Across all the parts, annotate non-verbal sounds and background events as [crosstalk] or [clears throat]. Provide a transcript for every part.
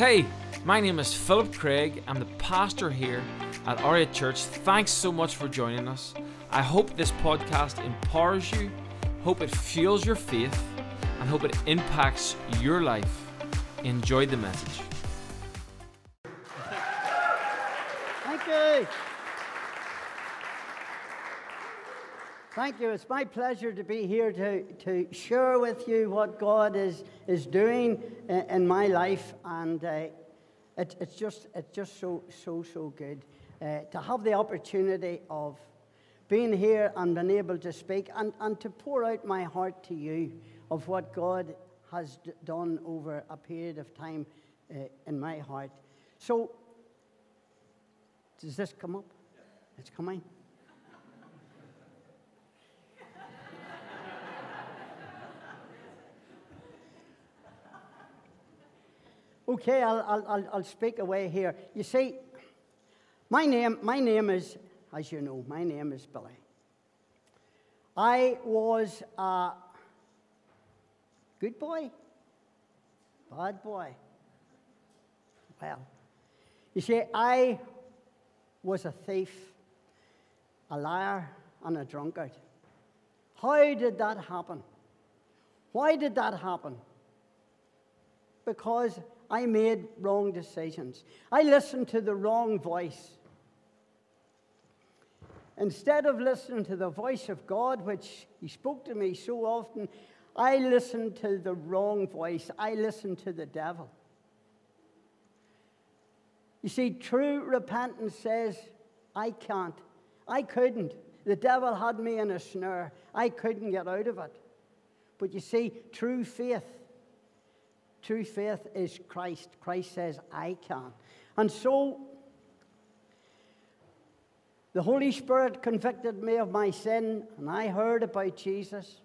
Hey, my name is Philip Craig. I'm the pastor here at R8 Church. Thanks so much for joining us. I hope this podcast empowers you, hope it fuels your faith, and hope it impacts your life. Enjoy the message. Thank you. Thank you. It's my pleasure to be here to, to share with you what God is, is doing in, in my life. And uh, it, it's, just, it's just so, so, so good uh, to have the opportunity of being here and being able to speak and, and to pour out my heart to you of what God has d- done over a period of time uh, in my heart. So, does this come up? It's coming. Okay, I'll, I'll, I'll, speak away here. You see, my name, my name is, as you know, my name is Billy. I was a good boy, bad boy. Well, you see, I was a thief, a liar, and a drunkard. How did that happen? Why did that happen? Because I made wrong decisions. I listened to the wrong voice. Instead of listening to the voice of God, which He spoke to me so often, I listened to the wrong voice. I listened to the devil. You see, true repentance says, I can't. I couldn't. The devil had me in a snare. I couldn't get out of it. But you see, true faith, true faith is Christ. Christ says, I can. And so, the Holy Spirit convicted me of my sin, and I heard about Jesus.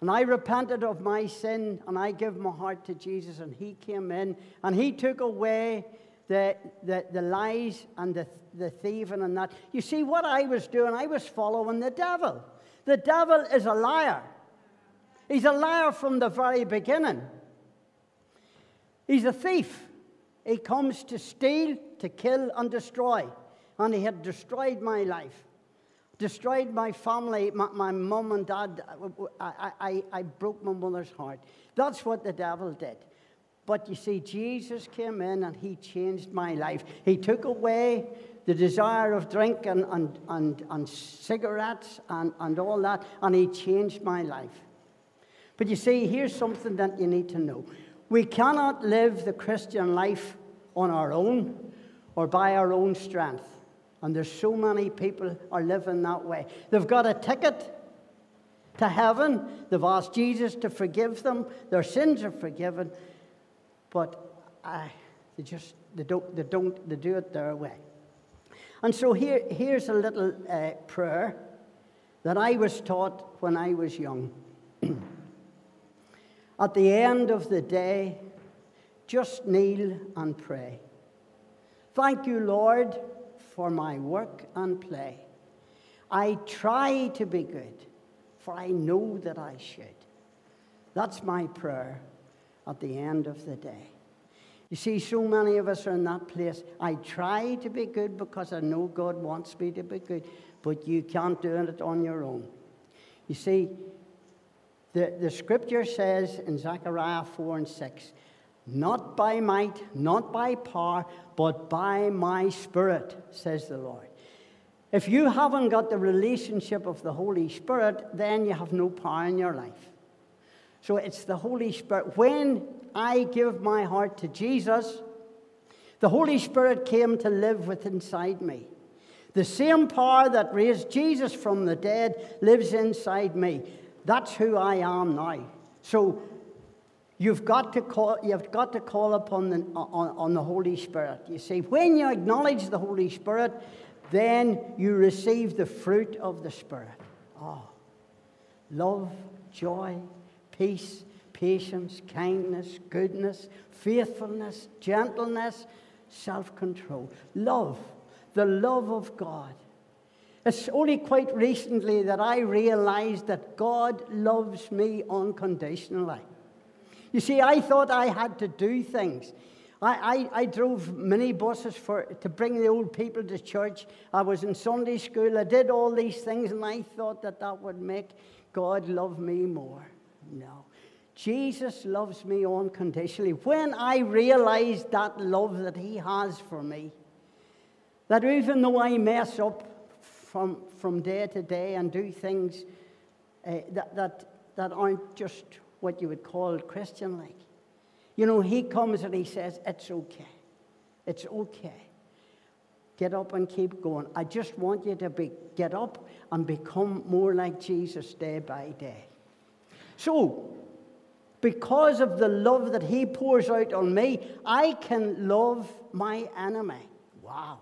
And I repented of my sin, and I gave my heart to Jesus, and He came in, and He took away the, the, the lies and the, the thieving and that. You see, what I was doing, I was following the devil. The devil is a liar. He's a liar from the very beginning. He's a thief. He comes to steal, to kill, and destroy. And he had destroyed my life, destroyed my family, my, my mum and dad. I, I, I broke my mother's heart. That's what the devil did. But you see, Jesus came in and he changed my life. He took away the desire of drink and, and, and, and cigarettes and, and all that, and he changed my life. But you see, here's something that you need to know we cannot live the Christian life on our own or by our own strength. And there's so many people are living that way. They've got a ticket to heaven. They've asked Jesus to forgive them. Their sins are forgiven. But uh, they just they don't they don't they do it their way. And so here here's a little uh, prayer that I was taught when I was young. [clears throat] At the end of the day, just kneel and pray. Thank you, Lord, for my work and play. I try to be good, for I know that I should. That's my prayer at the end of the day. You see, so many of us are in that place. I try to be good because I know God wants me to be good, but you can't do it on your own. You see, the, the scripture says in Zechariah 4 and 6, not by might, not by power, but by my spirit, says the Lord. If you haven't got the relationship of the Holy Spirit, then you have no power in your life. So it's the Holy Spirit. When I give my heart to Jesus, the Holy Spirit came to live within inside me. The same power that raised Jesus from the dead lives inside me. That's who I am now. So you've got to call, you've got to call upon the, on, on the Holy Spirit. You see, when you acknowledge the Holy Spirit, then you receive the fruit of the Spirit. Oh, love, joy, peace, patience, kindness, goodness, faithfulness, gentleness, self control. Love, the love of God. It's only quite recently that I realized that God loves me unconditionally. You see, I thought I had to do things. I, I, I drove minibuses for, to bring the old people to church. I was in Sunday school. I did all these things, and I thought that that would make God love me more. No. Jesus loves me unconditionally. When I realized that love that He has for me, that even though I mess up from, from day to day and do things uh, that, that, that aren't just what you would call Christian like, you know, He comes and He says, It's okay. It's okay. Get up and keep going. I just want you to be, get up and become more like Jesus day by day. So, because of the love that He pours out on me, I can love my enemy. Wow.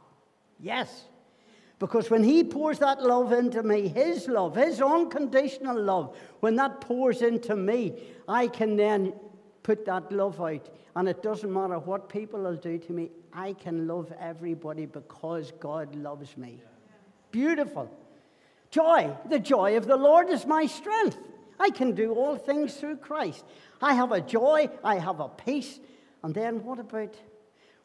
Yes. Because when He pours that love into me, His love, His unconditional love, when that pours into me, I can then put that love out. And it doesn't matter what people will do to me, I can love everybody because God loves me. Beautiful. Joy. The joy of the Lord is my strength. I can do all things through Christ. I have a joy, I have a peace. And then what about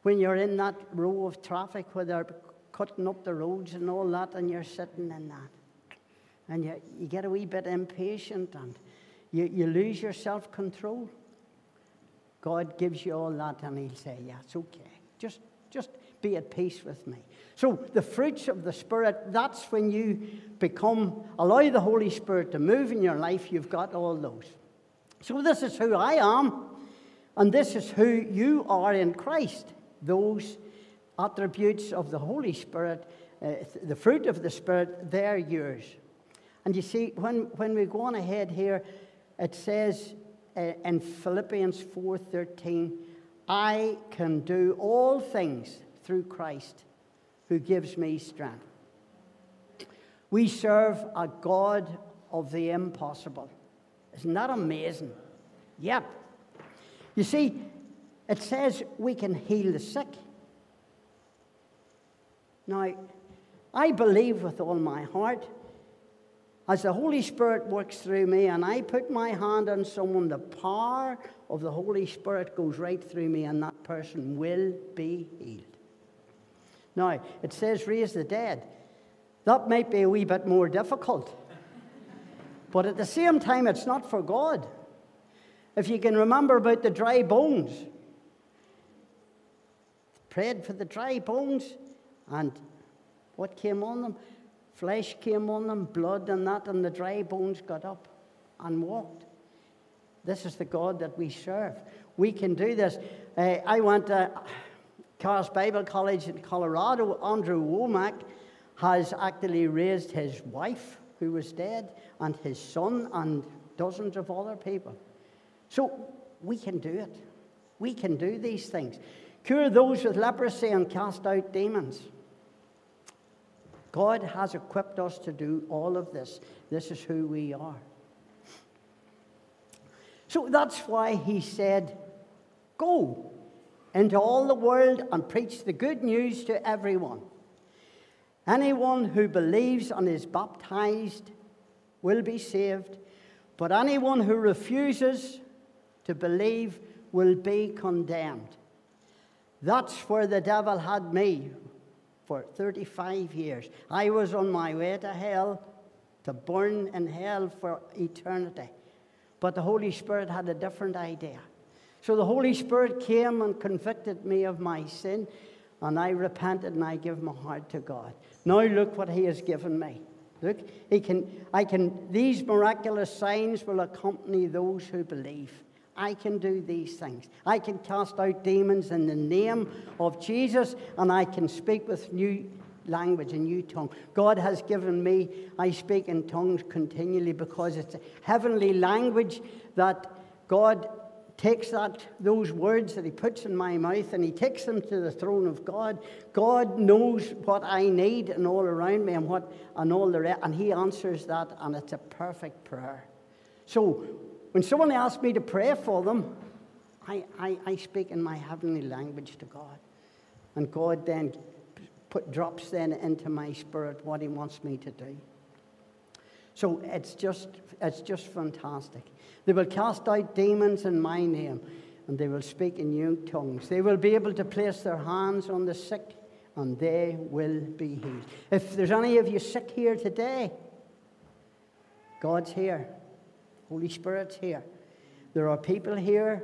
when you're in that row of traffic where they're cutting up the roads and all that, and you're sitting in that. And you, you get a wee bit impatient and you, you lose your self control. God gives you all that, and He'll say, Yeah, it's okay. Just, just be at peace with me. So, the fruits of the Spirit, that's when you become, allow the Holy Spirit to move in your life, you've got all those. So, this is who I am, and this is who you are in Christ. Those attributes of the Holy Spirit, uh, the fruit of the Spirit, they're yours. And you see, when, when we go on ahead here, it says uh, in Philippians 4:13, I can do all things through Christ who gives me strength. We serve a God of the impossible. Isn't that amazing? Yep. You see, it says we can heal the sick. Now, I believe with all my heart, as the Holy Spirit works through me and I put my hand on someone, the power of the Holy Spirit goes right through me and that person will be healed. Now, it says raise the dead. That might be a wee bit more difficult. But at the same time, it's not for God. If you can remember about the dry bones, prayed for the dry bones, and what came on them? Flesh came on them, blood and that, and the dry bones got up and walked. This is the God that we serve. We can do this. Uh, I went to Charis Bible College in Colorado. Andrew Wommack has actually raised his wife, who was dead, and his son, and dozens of other people. So we can do it. We can do these things. Cure those with leprosy and cast out demons. God has equipped us to do all of this. This is who we are. So that's why he said, Go into all the world and preach the good news to everyone. Anyone who believes and is baptized will be saved, but anyone who refuses to believe will be condemned. That's where the devil had me for 35 years. I was on my way to hell, to burn in hell for eternity. But the Holy Spirit had a different idea. So the Holy Spirit came and convicted me of my sin, and I repented and I give my heart to God. Now look what He has given me. Look, he can, I can, these miraculous signs will accompany those who believe. I can do these things. I can cast out demons in the name of Jesus, and I can speak with new language, and new tongue. God has given me, I speak in tongues continually because it's a heavenly language that God takes that, those words that He puts in my mouth and He takes them to the throne of God. God knows what I need and all around me and what and all the rest, and He answers that, and it's a perfect prayer. So when someone asks me to pray for them, I, I, I speak in my heavenly language to God. And God then put, drops then into my spirit what He wants me to do. So it's just, it's just fantastic. They will cast out demons in my name, and they will speak in new tongues. They will be able to place their hands on the sick, and they will be healed. If there's any of you sick here today, God's here. Holy Spirit's here. There are people here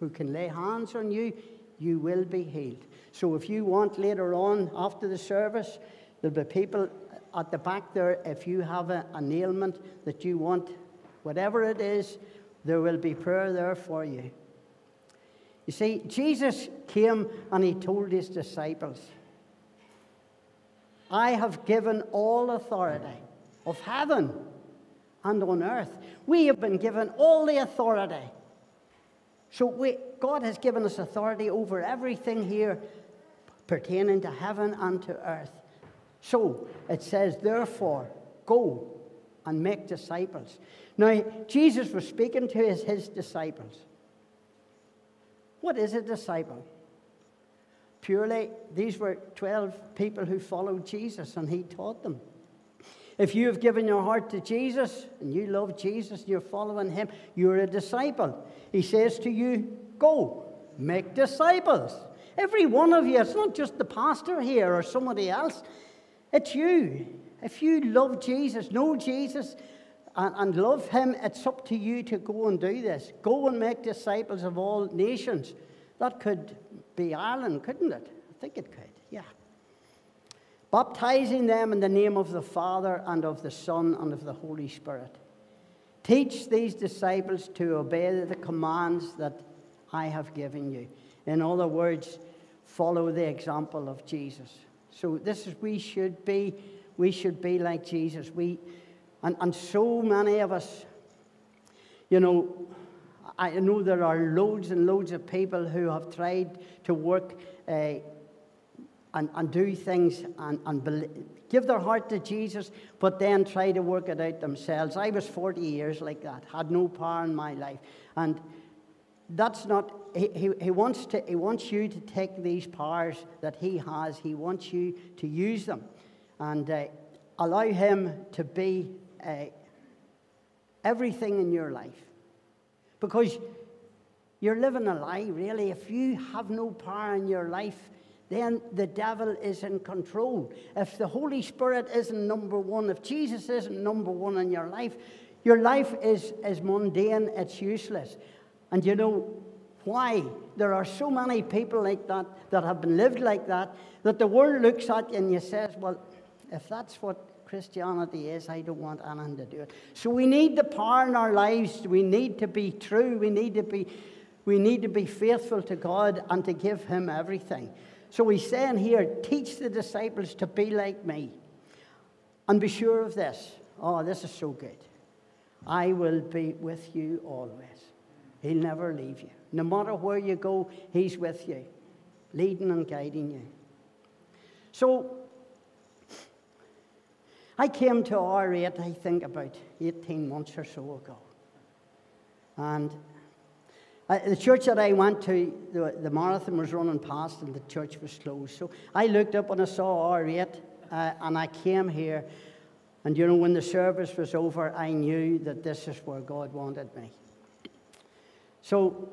who can lay hands on you. You will be healed. So if you want later on after the service, there'll be people at the back there. If you have a, an ailment that you want, whatever it is, there will be prayer there for you. You see, Jesus came and he told his disciples, I have given all authority of heaven and on earth. We have been given all the authority. So we, God has given us authority over everything here pertaining to heaven and to earth. So it says, therefore, go and make disciples. Now, Jesus was speaking to his, his disciples. What is a disciple? Purely, these were 12 people who followed Jesus and he taught them. If you have given your heart to Jesus and you love Jesus and you're following him, you're a disciple. He says to you, Go, make disciples. Every one of you, it's not just the pastor here or somebody else, it's you. If you love Jesus, know Jesus, and, and love him, it's up to you to go and do this. Go and make disciples of all nations. That could be Ireland, couldn't it? I think it could, yeah baptizing them in the name of the Father and of the Son and of the Holy Spirit. Teach these disciples to obey the commands that I have given you. In other words, follow the example of Jesus. So this is we should be we should be like Jesus. We and, and so many of us, you know, I know there are loads and loads of people who have tried to work uh, and, and do things and, and believe, give their heart to Jesus, but then try to work it out themselves. I was 40 years like that, had no power in my life. And that's not, he, he, he, wants to, he wants you to take these powers that he has, he wants you to use them and uh, allow him to be uh, everything in your life. Because you're living a lie, really. If you have no power in your life, then the devil is in control. If the Holy Spirit isn't number one, if Jesus isn't number one in your life, your life is, is mundane, it's useless. And you know why? There are so many people like that that have been lived like that that the world looks at you and you says, well, if that's what Christianity is, I don't want anything to do it. So we need the power in our lives. We need to be true. We need to be, we need to be faithful to God and to give Him everything. So he's saying here, teach the disciples to be like me. And be sure of this. Oh, this is so good. I will be with you always. He'll never leave you. No matter where you go, He's with you, leading and guiding you. So, I came to R8, I think, about 18 months or so ago. And uh, the church that I went to, the, the, marathon was running past and the church was closed. So I looked up and I saw R8 uh, and I came here. And you know, when the service was over, I knew that this is where God wanted me. So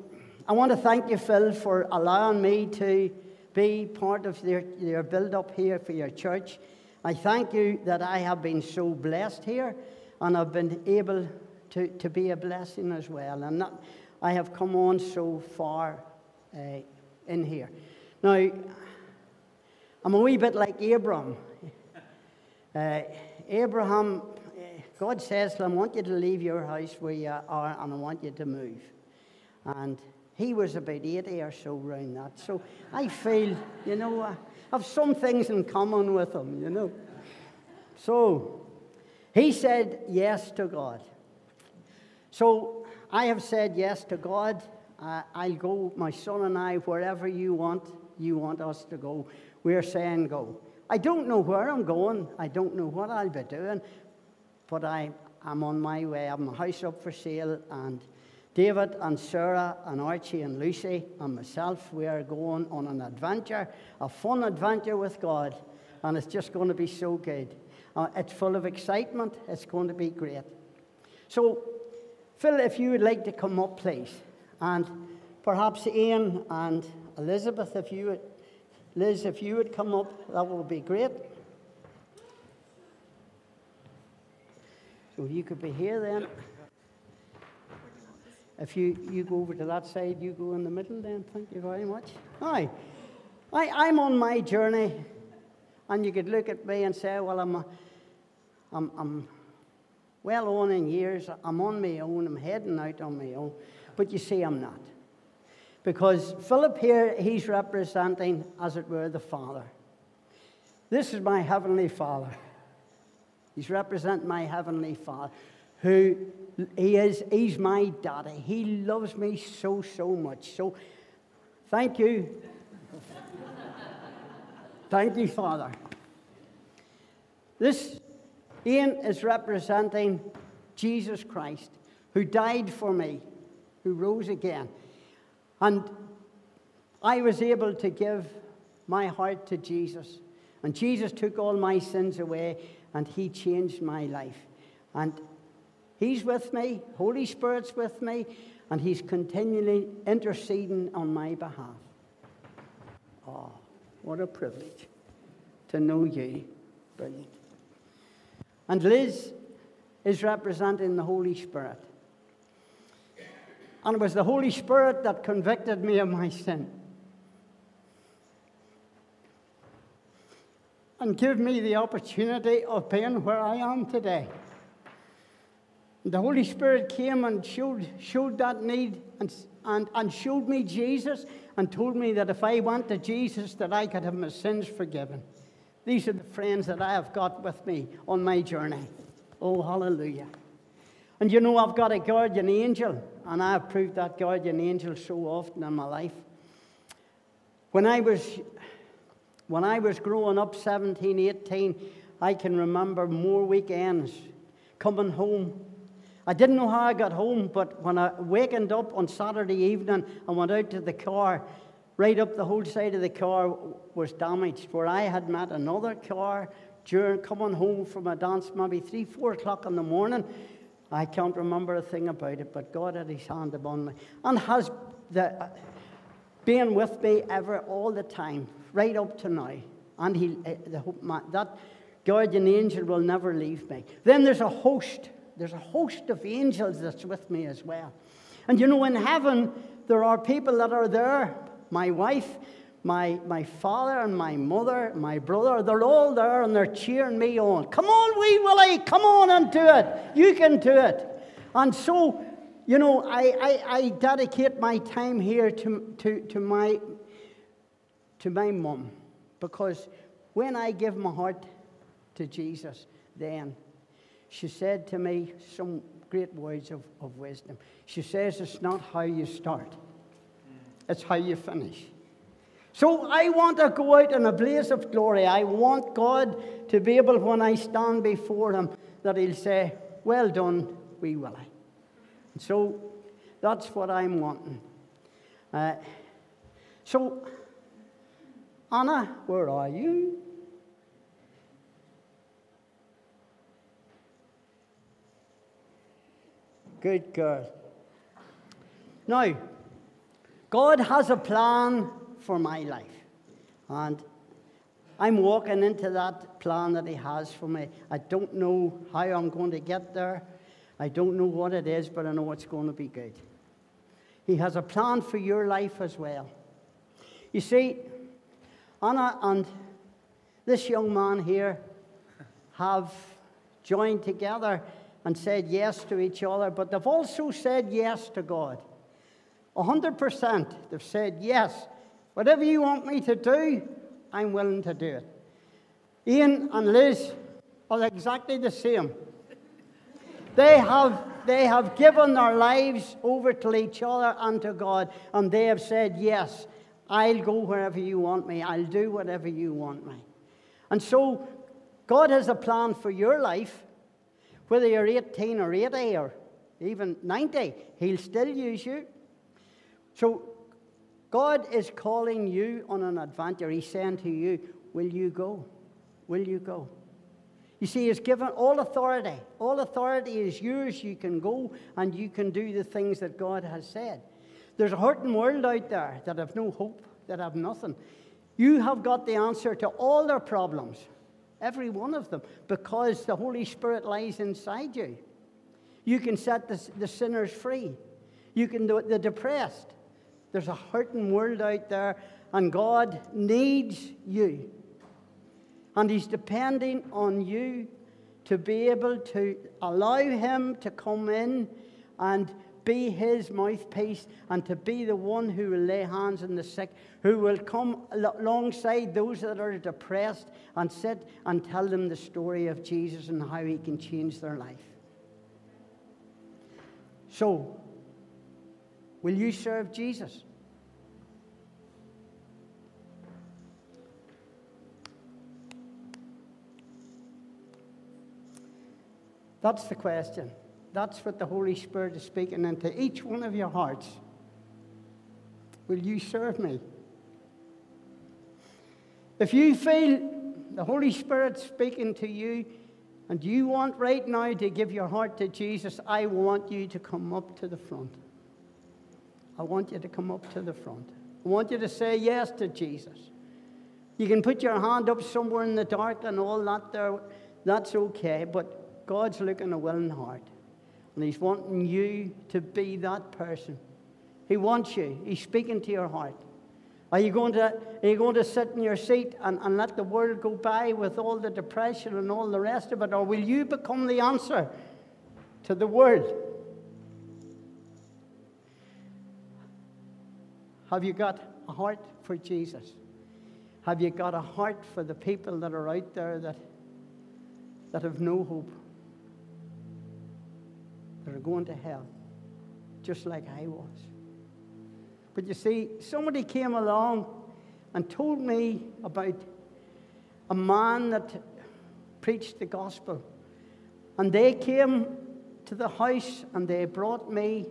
I want to thank you, Phil, for allowing me to be part of your, your build up here for your church. I thank you that I have been so blessed here and I've been able to, to be a blessing as well. And not, I have come on so far uh, in here. Now, I'm a wee bit like Abraham. [laughs] Uh, Abraham, God says I want you to leave your house where you are and I want you to move. And he was about 80 or so around that. So I feel, you know, I have some things in common with him, you know. So he said yes to God. So I have said yes to God. Uh, I'll go, my son and I, wherever you want, you want us to go. We're saying go. I don't know where I'm going. I don't know what I'll be doing, but I, I'm on my way. I have my house up for sale, and David and Sarah and Archie and Lucy and myself, we are going on an adventure, a fun adventure with God, and it's just going to be so good. Uh, it's full of excitement. It's going to be great. So, Phil, if you would like to come up, please. And perhaps Ian and Elizabeth, if you would, Liz, if you would come up, that would be great. So you could be here then. If you, you go over to that side, you go in the middle then. Thank you very much. Hi. I, I'm on my journey, and you could look at me and say, well, I'm, a, I'm, I'm well on in years. I'm on my own. I'm heading out on my own. But you see, I'm not. Because Philip here, he's representing, as it were, the Father. This is my Heavenly Father. He's representing my Heavenly Father, who he is, he's my daddy. He loves me so, so much. So thank you. [laughs] thank you, Father. This Ian is representing Jesus Christ, who died for me, who rose again. And I was able to give my heart to Jesus. And Jesus took all my sins away and He changed my life. And He's with me, Holy Spirit's with me, and He's continually interceding on my behalf. Oh, what a privilege to know you. Brilliant. And Liz is representing the Holy Spirit. And it was the Holy Spirit that convicted me of my sin. And gave me the opportunity of being where I am today. The Holy Spirit came and showed, showed that need and, and, and showed me Jesus and told me that if I went to Jesus that I could have my sins forgiven. These are the friends that I have got with me on my journey. Oh, hallelujah. And you know, I've got a guardian angel, and I've proved that guardian angel so often in my life. When I was, when I was growing up, 17, 18, I can remember more weekends coming home. I didn't know how I got home, but when I wakened up on Saturday evening and went out to the car, right up the whole side of the car was damaged, where I had met another car during coming home from a dance, maybe three, four o'clock in the morning. I can't remember a thing about it, but God had His hand upon me and has the, uh, been with me ever, all the time, right up to now. And he, uh, the, my, that guardian angel will never leave me. Then there's a host. There's a host of angels that's with me as well. And you know, in heaven, there are people that are there. My wife, my, my father and my mother, my brother, they're all there and they're cheering me on. Come on, wee Willie, come on and do it. You can do it. And so, you know, I, I, I dedicate my time here to, to, to my, to my mum because when I give my heart to Jesus, then she said to me some great words of, of wisdom. She says, It's not how you start, it's how you finish. So I want to go out in a blaze of glory. I want God to be able, when I stand before Him, that He'll say, Well done, wee Willie. And so that's what I'm wanting. Uh, so, Anna, where are you? Good girl. Now, God has a plan for my life. And I'm walking into that plan that He has for me. I don't know how I'm going to get there. I don't know what it is, but I know it's going to be good. He has a plan for your life as well. You see, Anna and this young man here have joined together and said yes to each other, but they've also said yes to God. 100% they've said yes Whatever you want me to do, I'm willing to do it. Ian and Liz are exactly the same. They have, they have given their lives over to each other and to God, and they have said, Yes, I'll go wherever you want me, I'll do whatever you want me. And so, God has a plan for your life, whether you're 18 or 80 or even 90, He'll still use you. So, God is calling you on an adventure. He's saying to you, Will you go? Will you go? You see, He's given all authority. All authority is yours. You can go and you can do the things that God has said. There's a hurting world out there that have no hope, that have nothing. You have got the answer to all their problems, every one of them, because the Holy Spirit lies inside you. You can set the, the sinners free. You can do the depressed. There's a hurting world out there, and God needs you. And He's depending on you to be able to allow Him to come in and be His mouthpiece and to be the one who will lay hands on the sick, who will come alongside those that are depressed and sit and tell them the story of Jesus and how He can change their life. So, will you serve Jesus? That's the question. That's what the Holy Spirit is speaking into each one of your hearts. Will you serve me? If you feel the Holy Spirit speaking to you and you want right now to give your heart to Jesus, I want you to come up to the front. I want you to come up to the front. I want you to say yes to Jesus. You can put your hand up somewhere in the dark and all that there. That's okay, but God's looking a willing heart. And He's wanting you to be that person. He wants you. He's speaking to your heart. Are you going to, are you going to sit in your seat and, and let the world go by with all the depression and all the rest of it? Or will you become the answer to the world? Have you got a heart for Jesus? Have you got a heart for the people that are out there that, that have no hope? That are going to hell, just like I was. But you see, somebody came along and told me about a man that preached the gospel. And they came to the house and they brought me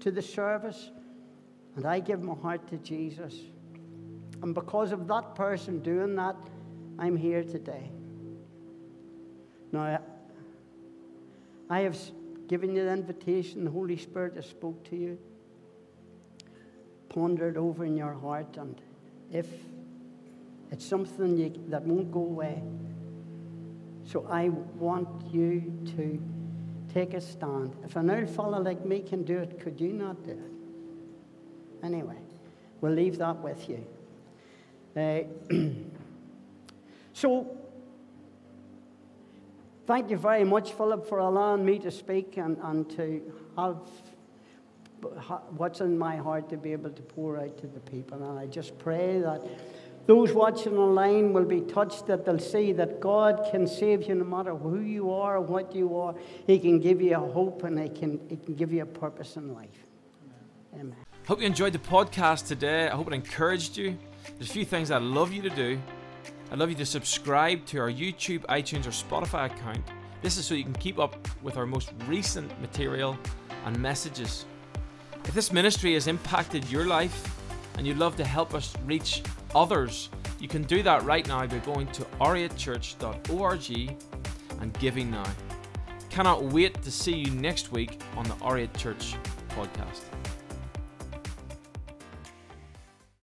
to the service. And I give my heart to Jesus. And because of that person doing that, I'm here today. Now, I have given you the invitation, the Holy Spirit has spoke to you ponder it over in your heart, and if it's something you, that won't go away, so I want you to take a stand. If an old fellow like me can do it, could you not do it? Anyway, we'll leave that with you. Uh, [clears throat] so, thank you very much, Philip, for allowing me to speak and, and to have what's in my heart to be able to pour out to the people. And I just pray that those watching online will be touched, that they'll see that God can save you no matter who you are or what you are. He can give you a hope and he can, he can give you a purpose in life. Amen. Amen. Hope you enjoyed the podcast today. I hope it encouraged you. There's a few things I'd love you to do. I'd love you to subscribe to our YouTube, iTunes, or Spotify account. This is so you can keep up with our most recent material and messages. If this ministry has impacted your life and you'd love to help us reach others, you can do that right now by going to r8church.org and giving now. Cannot wait to see you next week on the R8 Church podcast.